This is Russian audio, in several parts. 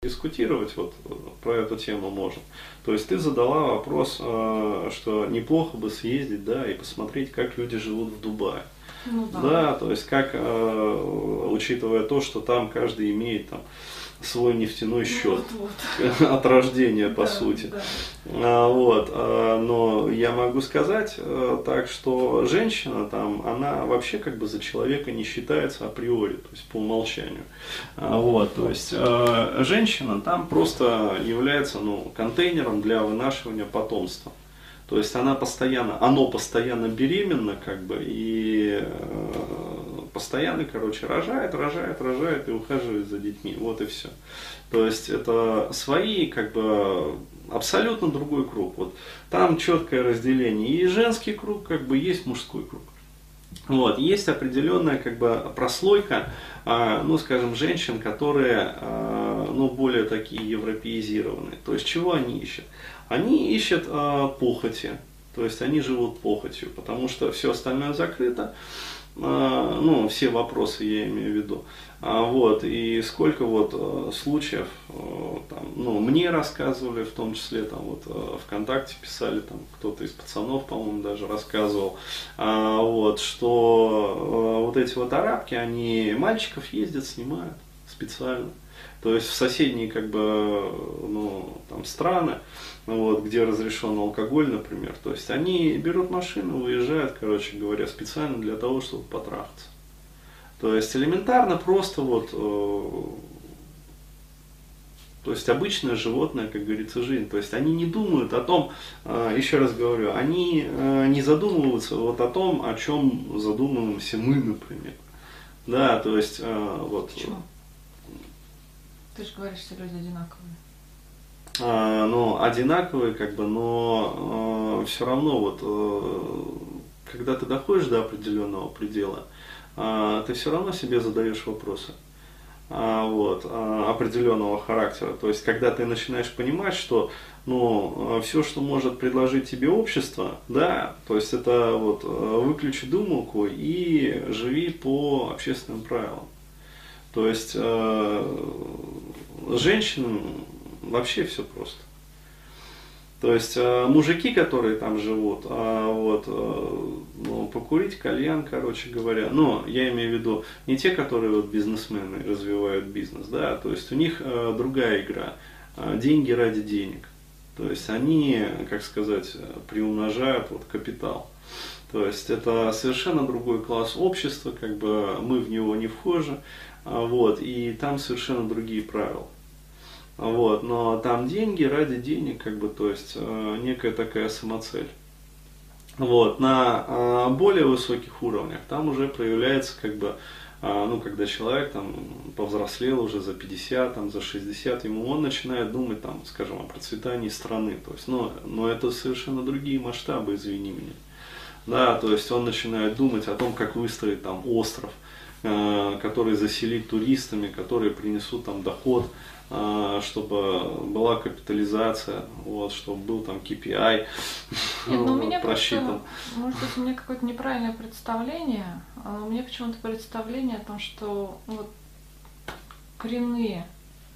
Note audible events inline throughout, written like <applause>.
дискутировать вот про эту тему можно. То есть ты задала вопрос, э, что неплохо бы съездить, да, и посмотреть, как люди живут в Дубае. Ну, да. да, то есть как, э, учитывая то, что там каждый имеет там свой нефтяной счет вот, вот. <laughs> от рождения, по да, сути. Да. А, вот, а, но я могу сказать а, так, что женщина там, она вообще как бы за человека не считается априори, то есть по умолчанию. А, вот, то есть а, женщина там просто является ну, контейнером для вынашивания потомства. То есть она постоянно, оно постоянно беременно, как бы, и э, постоянно, короче, рожает, рожает, рожает и ухаживает за детьми. Вот и все. То есть это свои, как бы, абсолютно другой круг. Вот там четкое разделение. И женский круг, как бы, есть мужской круг. Вот, есть определенная как бы прослойка, э, ну, скажем, женщин, которые, э, ну, более такие европеизированные. То есть, чего они ищут? Они ищут э, похоти, то есть они живут похотью, потому что все остальное закрыто, ну, все вопросы я имею в виду. А, вот, и сколько вот э, случаев, э, там, ну, мне рассказывали, в том числе, там, вот, э, ВКонтакте писали, там, кто-то из пацанов, по-моему, даже рассказывал, а, вот, что вот эти вот арабки, они мальчиков ездят, снимают специально. То есть в соседние, как бы, ну, там, страны, вот, где разрешен алкоголь, например. То есть они берут машину, выезжают, короче говоря, специально для того, чтобы потрахаться. То есть элементарно просто вот, э, то есть обычное животное, как говорится, жизнь. То есть они не думают о том, э, еще раз говорю, они э, не задумываются вот о том, о чем задумываемся мы, например. Да, то есть вот. Почему? Ты же говоришь, что люди одинаковые. А, ну, одинаковые, как бы, но э, все равно вот, э, когда ты доходишь до определенного предела, э, ты все равно себе задаешь вопросы э, вот, э, определенного характера. То есть, когда ты начинаешь понимать, что ну, все, что может предложить тебе общество, да, то есть это вот выключи думалку и живи по общественным правилам. То есть э, женщинам вообще все просто. То есть э, мужики, которые там живут, э, вот, э, ну, покурить кальян, короче говоря, но я имею в виду не те, которые вот бизнесмены развивают бизнес, да, то есть у них э, другая игра, э, деньги ради денег. То есть они, как сказать, приумножают вот капитал. То есть это совершенно другой класс общества, как бы мы в него не вхожи, вот, и там совершенно другие правила. Вот, но там деньги ради денег, как бы, то есть э, некая такая самоцель. Вот, на э, более высоких уровнях там уже проявляется как бы, э, ну, когда человек там повзрослел уже за 50, там, за 60, ему он начинает думать, там, скажем, о процветании страны. То есть, но, но это совершенно другие масштабы, извини меня. Да, то есть он начинает думать о том, как выстроить там остров, э, который заселить туристами, которые принесут там доход, а, чтобы была капитализация, вот, чтобы был там KPI Нет, ну, у меня просчитан. Просто, может быть, у меня какое-то неправильное представление. А у меня почему-то представление о том, что вот коренные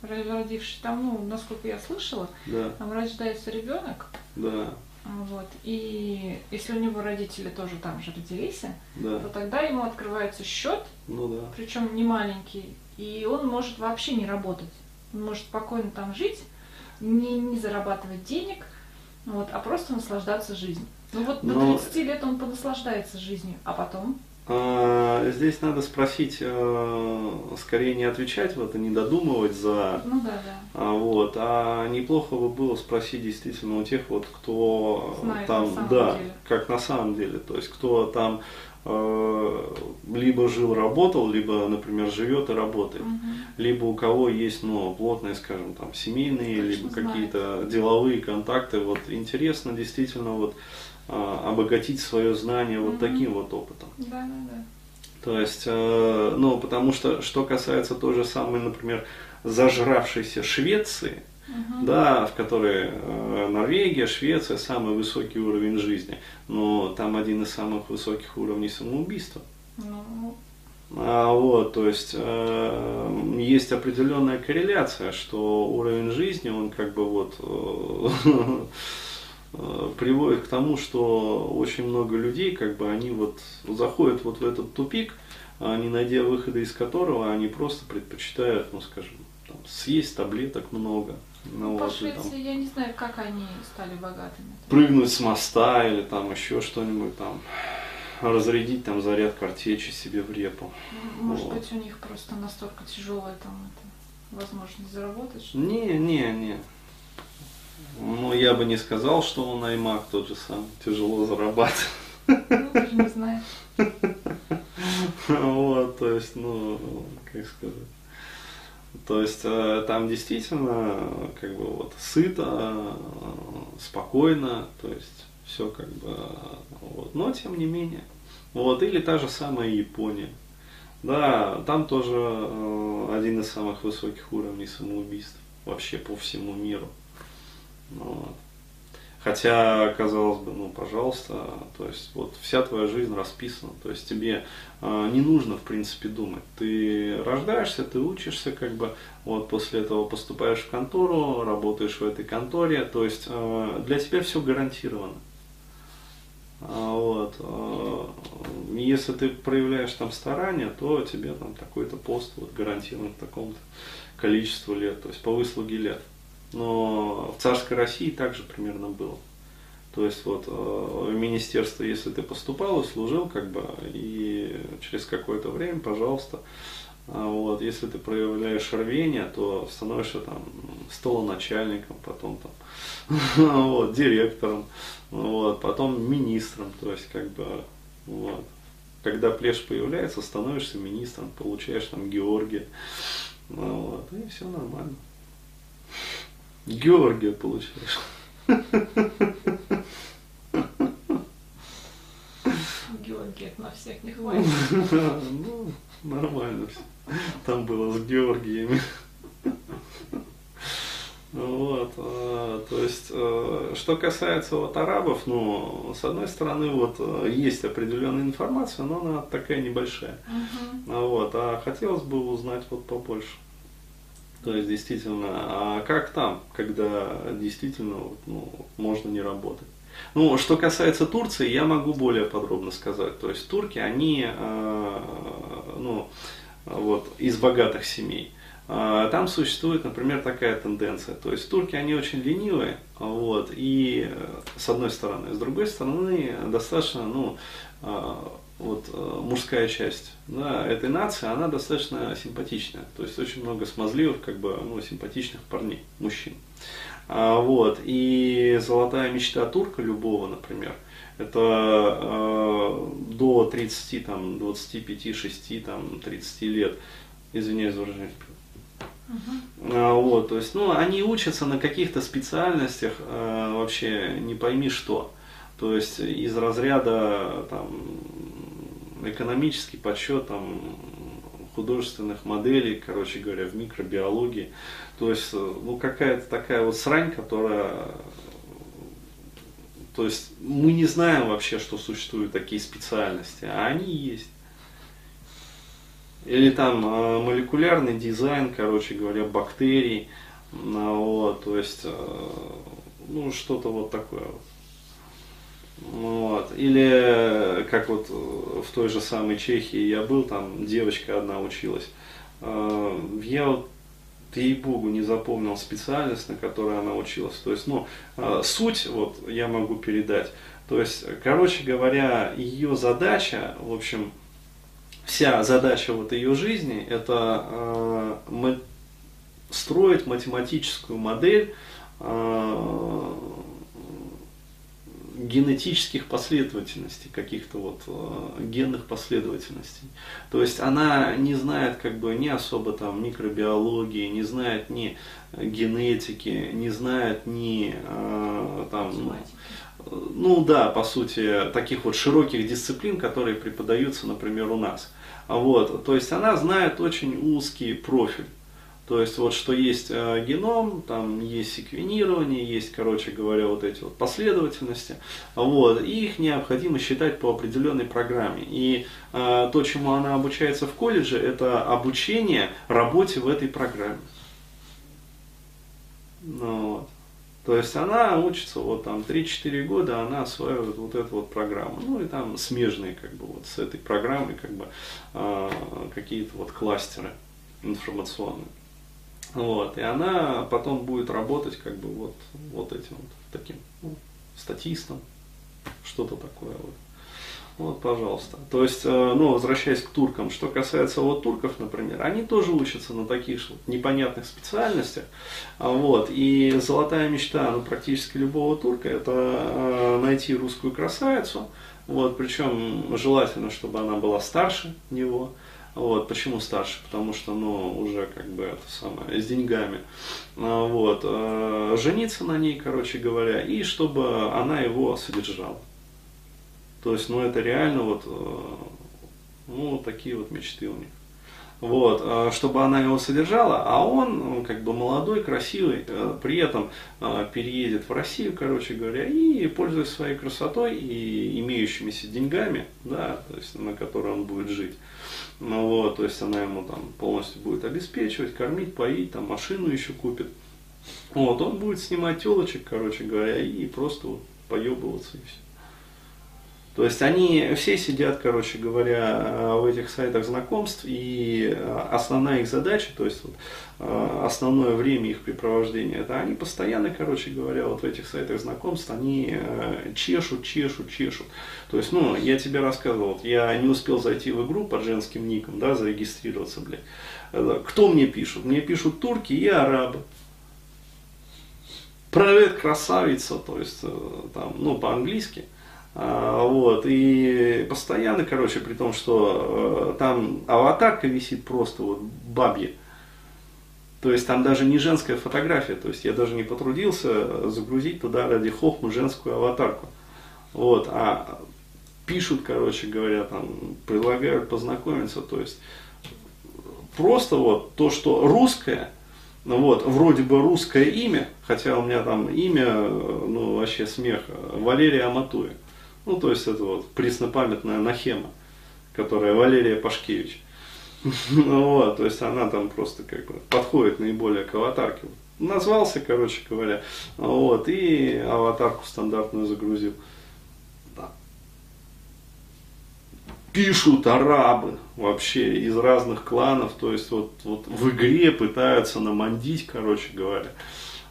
родившие там, ну, насколько я слышала, да. там рождается ребенок. Да. Вот. И если у него родители тоже там же родились, да. то тогда ему открывается счет, ну, да. причем не маленький, и он может вообще не работать. Он может спокойно там жить, не, не зарабатывать денег, вот, а просто наслаждаться жизнью. Ну вот до Но... 30 лет он понаслаждается жизнью, а потом? А, здесь надо спросить, а, скорее не отвечать вот и не додумывать за, ну, да, да. А, вот, а неплохо бы было спросить действительно у тех вот, кто Знает там, да, деле. как на самом деле, то есть кто там Э, либо жил, работал, либо, например, живет и работает, угу. либо у кого есть, ну, плотные, скажем, там, семейные, Точно либо какие-то деловые контакты. Вот интересно действительно вот а, обогатить свое знание вот таким вот опытом. Да, да, да. То есть, э, ну, потому что, что касается той же самой, например, зажравшейся Швеции, угу. да, в которой э, Норвегия, Швеция самый высокий уровень жизни, но там один из самых высоких уровней самоубийства. Ну, А, вот, то есть э, есть определенная корреляция, что уровень жизни, он как бы вот э, <laughs> приводит к тому, что очень много людей, как бы они вот заходят вот в этот тупик, не найдя выхода из которого, они просто предпочитают, ну скажем, там, съесть таблеток много. Ну, По вот, Швеции там, я не знаю, как они стали богатыми. Прыгнуть с моста или там еще что-нибудь там разрядить там заряд картечи себе в репу. Может вот. быть, у них просто настолько тяжелая там это, возможность заработать? Что не, не, не. Ну, я бы не сказал, что он Аймак тот же сам тяжело зарабатывает. Ну, даже не знаю. <laughs> Вот, то есть, ну, как сказать. То есть э, там действительно как бы вот сыто, спокойно, то есть все как бы вот, но тем не менее. Вот, или та же самая Япония. Да, там тоже э, один из самых высоких уровней самоубийств вообще по всему миру. Вот. Хотя, казалось бы, ну, пожалуйста, то есть вот вся твоя жизнь расписана, то есть тебе э, не нужно, в принципе, думать. Ты рождаешься, ты учишься, как бы, вот после этого поступаешь в контору, работаешь в этой конторе, то есть э, для тебя все гарантировано. А, вот. Если ты проявляешь там старания, то тебе там такой-то пост вот, гарантирован в таком-то количеству лет, то есть по выслуге лет. Но в царской России также примерно было. То есть вот в э, министерство, если ты поступал и служил, как бы, и через какое-то время, пожалуйста, а вот, если ты проявляешь рвение, то становишься там столоначальником, потом там, <laughs> вот, директором, вот, потом министром, то есть как бы, вот. Когда плешь появляется, становишься министром, получаешь там Георгия, вот, и все нормально. Георгия получаешь. Георгиев на всех не хватит. <laughs> Ну, нормально все. Там было с Георгиями. Вот, а, то есть, а, что касается вот арабов, ну, с одной стороны, вот а, есть определенная информация, но она такая небольшая. Uh-huh. Вот, а хотелось бы узнать вот побольше. То есть, действительно, а как там, когда действительно ну, можно не работать? Ну, что касается Турции, я могу более подробно сказать. То есть турки, они, э, ну, вот, из богатых семей. А, там существует, например, такая тенденция. То есть турки, они очень ленивые, вот, и с одной стороны. С другой стороны, достаточно, ну, а, вот э, мужская часть да, этой нации, она достаточно симпатичная. То есть очень много смазливых, как бы, ну, симпатичных парней, мужчин. А, вот, и золотая мечта турка любого, например, это э, до 30, там, 25, 6, там, 30 лет, извиняюсь за выражение, Uh-huh. Вот, то есть, ну, они учатся на каких-то специальностях, э, вообще не пойми что. То есть из разряда там, экономический подсчет там, художественных моделей, короче говоря, в микробиологии. То есть, э, ну, какая-то такая вот срань, которая то есть мы не знаем вообще, что существуют такие специальности, а они есть. Или там э, молекулярный дизайн, короче говоря, бактерий, вот, то есть, э, ну, что-то вот такое вот. Вот. Или как вот в той же самой Чехии я был, там девочка одна училась. Я вот ей-богу, не запомнил специальность, на которой она училась. То есть, ну, суть вот я могу передать. То есть, короче говоря, ее задача, в общем, вся задача вот ее жизни, это э, строить математическую модель э, генетических последовательностей, каких-то вот э, генных последовательностей. То есть она не знает как бы ни особо там микробиологии, не знает ни генетики, не знает ни э, там, ну да, по сути, таких вот широких дисциплин, которые преподаются, например, у нас. Вот, то есть она знает очень узкий профиль. То есть вот что есть э, геном, там есть секвенирование, есть, короче говоря, вот эти вот последовательности, вот, и их необходимо считать по определенной программе. И э, то, чему она обучается в колледже, это обучение работе в этой программе. Ну, вот. То есть она учится вот там 3-4 года, она осваивает вот эту вот программу. Ну и там смежные как бы вот с этой программой как бы э, какие-то вот кластеры информационные. Вот, и она потом будет работать как бы вот, вот этим вот таким ну, статистом, что-то такое вот. Вот, пожалуйста. То есть, э, ну, возвращаясь к туркам, что касается вот турков, например, они тоже учатся на таких вот непонятных специальностях. А вот, и золотая мечта, ну, практически любого турка, это э, найти русскую красавицу, вот, причем желательно, чтобы она была старше него, вот, почему старше? Потому что, ну, уже как бы это самое, с деньгами. А, вот, э, жениться на ней, короче говоря, и чтобы она его содержала. То есть, ну, это реально вот, э, ну, такие вот мечты у них. Вот, э, чтобы она его содержала, а он, ну, как бы молодой, красивый, при этом переедет в Россию, короче говоря, и пользуясь своей красотой и имеющимися деньгами, да, то есть на которые он будет жить, ну вот, то есть она ему там полностью будет обеспечивать, кормить, поить, там машину еще купит. Вот, он будет снимать телочек, короче говоря, и просто вот поебываться и все. То есть они все сидят, короче говоря, в этих сайтах знакомств, и основная их задача, то есть вот, э, основное время их препровождения, это они постоянно, короче говоря, вот в этих сайтах знакомств, они э, чешут, чешут, чешут. То есть, ну, я тебе рассказывал, я не успел зайти в игру под женским ником, да, зарегистрироваться, блядь. Э, кто мне пишут? Мне пишут турки и арабы. Привет, красавица, то есть, там, ну, по-английски. А, вот, и постоянно, короче, при том, что э, там аватарка висит просто вот бабья. То есть там даже не женская фотография, то есть я даже не потрудился загрузить туда ради хохмы женскую аватарку. Вот, а пишут, короче говоря, там, предлагают познакомиться, то есть просто вот то, что русское, ну вот, вроде бы русское имя, хотя у меня там имя, ну вообще смех, Валерия Аматуя. Ну, то есть это вот преснопамятная Нахема, которая Валерия Пашкевич. <laughs> Ну вот, то есть она там просто как бы подходит наиболее к аватарке. Назвался, короче говоря, вот, и аватарку стандартную загрузил. Да. Пишут арабы вообще из разных кланов, то есть вот, вот в игре пытаются намандить, короче говоря.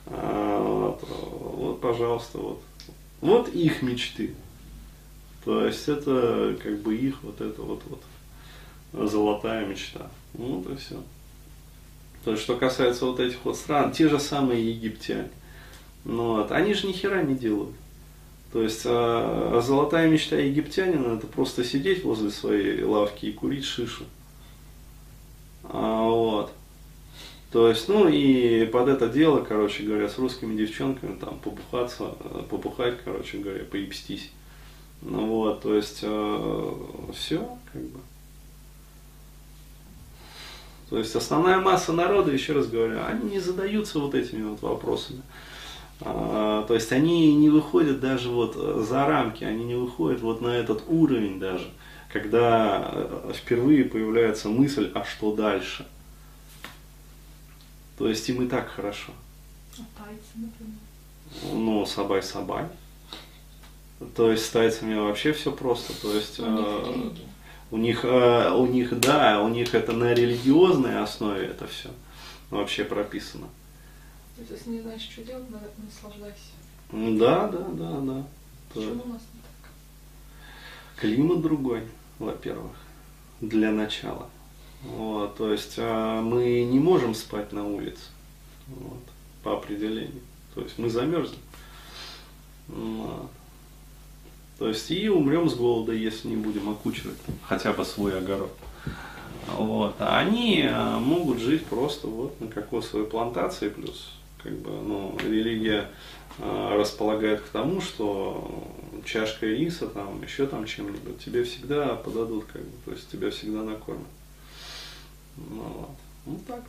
А, вот, вот, пожалуйста, вот. Вот их мечты. То есть это как бы их вот это вот, вот золотая мечта. Ну вот и все. То есть, что касается вот этих вот стран, те же самые египтяне. Ну, вот, они же ни хера не делают. То есть а, золотая мечта египтянина это просто сидеть возле своей лавки и курить шишу. А, вот. То есть, ну и под это дело, короче говоря, с русскими девчонками там побухаться, побухать, короче говоря, поебстись. Ну вот, то есть э, все, как бы. То есть основная масса народа, еще раз говорю, они не задаются вот этими вот вопросами. А, то есть они не выходят даже вот за рамки, они не выходят вот на этот уровень даже, когда э, впервые появляется мысль, а что дальше. То есть им и так хорошо. А тайцы, например? Ну, сабай-сабай. То есть с тайцами вообще все просто. То есть у них, э, у них, э, у них, да, у них это на религиозной основе это все вообще прописано. То есть, если не знаешь, что делать, наслаждайся. Да, да, да, да. Почему у нас не так? Климат другой, во-первых, для начала. Вот, то есть э, мы не можем спать на улице, вот, по определению. То есть мы замерзнем. Вот. То есть и умрем с голода, если не будем окучивать хотя бы свой огород. Вот. А они э, могут жить просто вот на кокосовой плантации, плюс как бы, ну, религия э, располагает к тому, что чашка риса, там, еще там чем-нибудь, тебе всегда подадут, как бы, то есть тебя всегда накормят. Ну, вот. вот так.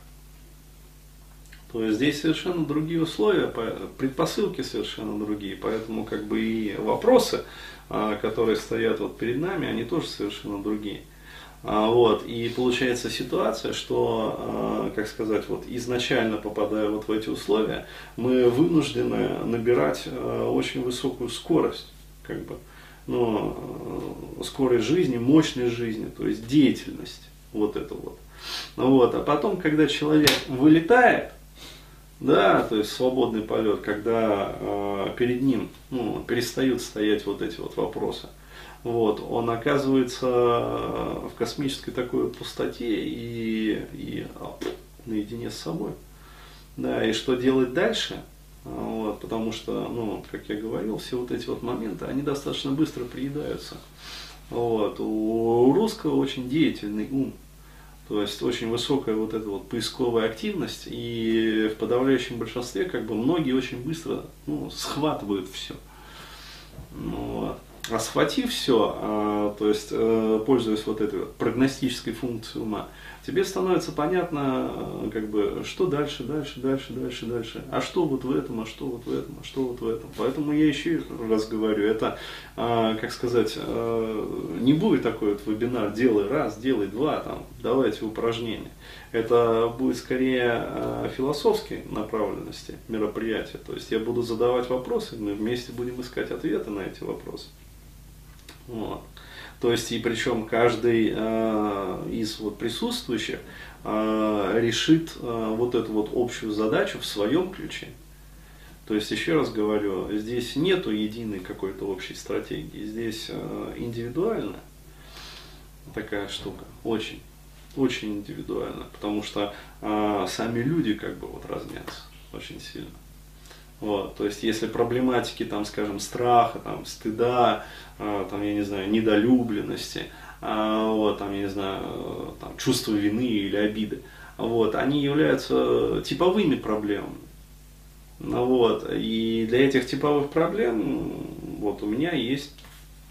То есть здесь совершенно другие условия, предпосылки совершенно другие, поэтому как бы и вопросы, которые стоят вот перед нами, они тоже совершенно другие. А, вот, и получается ситуация, что, а, как сказать, вот изначально попадая вот в эти условия, мы вынуждены набирать очень высокую скорость, как бы, ну, скорость жизни, мощность жизни, то есть деятельность, вот это вот. Вот, а потом, когда человек вылетает, да, то есть свободный полет, когда э, перед ним ну, перестают стоять вот эти вот вопросы. Вот, он оказывается в космической такой пустоте и, и а, наедине с собой. Да, и что делать дальше? Вот, потому что, ну, как я говорил, все вот эти вот моменты, они достаточно быстро приедаются. Вот, у русского очень деятельный ум. То есть очень высокая вот эта вот поисковая активность, и в подавляющем большинстве как бы многие очень быстро ну, схватывают все. Ну. А схватив все, а, то есть э, пользуясь вот этой вот прогностической функцией ума, тебе становится понятно, э, как бы, что дальше, дальше, дальше, дальше, дальше. А что вот в этом, а что вот в этом, а что вот в этом. Поэтому я еще раз говорю, это, а, как сказать, э, не будет такой вот вебинар, делай раз, делай два, там, давайте упражнения. Это будет скорее философской направленности мероприятия. То есть я буду задавать вопросы, мы вместе будем искать ответы на эти вопросы. Вот. То есть, и причем каждый э, из вот присутствующих э, решит э, вот эту вот общую задачу в своем ключе. То есть, еще раз говорю, здесь нету единой какой-то общей стратегии, здесь э, индивидуально такая штука, очень, очень индивидуально, потому что э, сами люди как бы вот разнятся очень сильно. Вот, то есть, если проблематики, там, скажем, страха, там, стыда, э, там, я не знаю, недолюбленности, э, вот, там, я не знаю, э, там, чувство вины или обиды, вот, они являются типовыми проблемами. Ну, вот, и для этих типовых проблем вот, у меня есть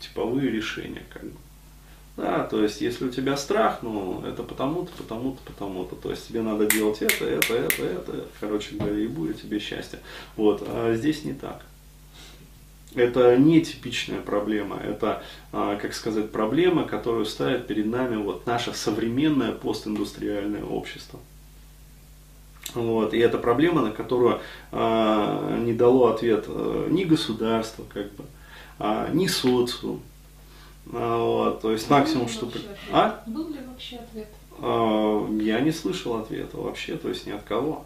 типовые решения. Как бы. Да, то есть, если у тебя страх, ну, это потому-то, потому-то, потому-то. То есть, тебе надо делать это, это, это, это. Короче говоря, и будет тебе счастье. Вот, а здесь не так. Это не типичная проблема, это, а, как сказать, проблема, которую ставит перед нами вот наше современное постиндустриальное общество. Вот, и это проблема, на которую а, не дало ответ а, ни государство, как бы, а, ни социум, вот, то есть Был максимум, что... А? Был ли вообще ответ? А, я не слышал ответа вообще, то есть ни от кого.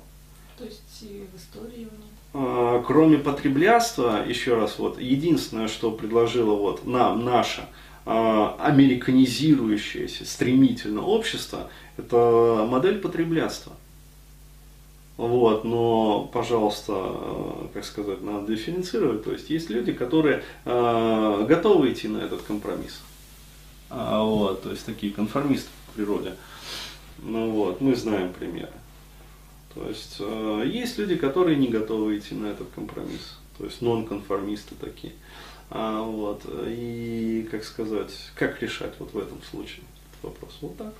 То есть и в истории его нет? А, кроме потреблятства, еще раз, вот, единственное, что предложило вот нам наше а, американизирующееся стремительно общество, это модель потреблятства. Вот, но, пожалуйста, э, как сказать, надо дифференцировать. То есть есть люди, которые э, готовы идти на этот компромисс. А, вот, то есть такие конформисты в природе. Ну вот, мы знаем примеры. То есть э, есть люди, которые не готовы идти на этот компромисс. То есть нонконформисты такие. А, вот, и, как сказать, как решать вот в этом случае этот вопрос? Вот так.